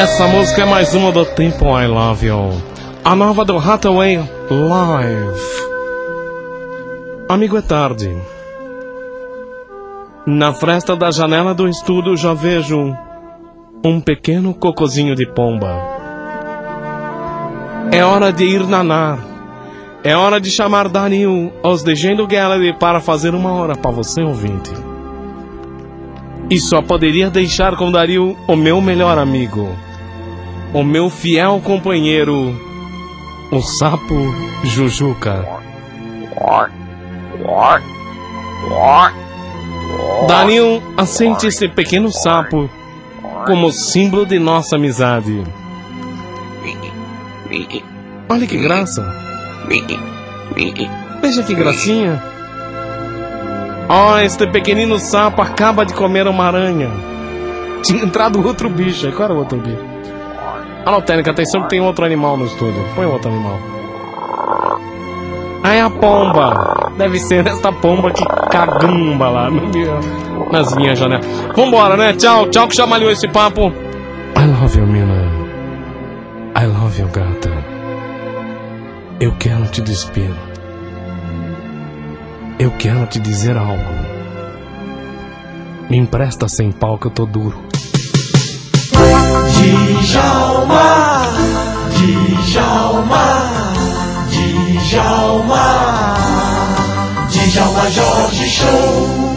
Essa música é mais uma do Tempo I Love You. A nova do Hathaway Live. Amigo, é tarde. Na fresta da janela do estúdio já vejo um pequeno cocozinho de pomba. É hora de ir nanar. É hora de chamar Daniel aos Legendo Gallery para fazer uma hora para você, ouvinte. E só poderia deixar com Dario o meu melhor amigo, o meu fiel companheiro, o sapo Jujuca. Dario assente esse pequeno sapo como símbolo de nossa amizade. Olha que graça! Veja que gracinha! Oh, este pequenino sapo acaba de comer uma aranha. Tinha entrado outro bicho. Qual era o outro bicho? Alô, Técnica, atenção que tem outro animal no estúdio. Põe outro animal. Ah, é a pomba. Deve ser esta pomba que cagumba lá no meu, nas minhas janelas. Vambora, né? Tchau, tchau que chamalhou esse papo. I love you, mina. I love you, gata. Eu quero te despedir. Eu quero te dizer algo. Me empresta sem pau que eu tô duro. 一摇马一摇马，一摇马，一摇马 chào.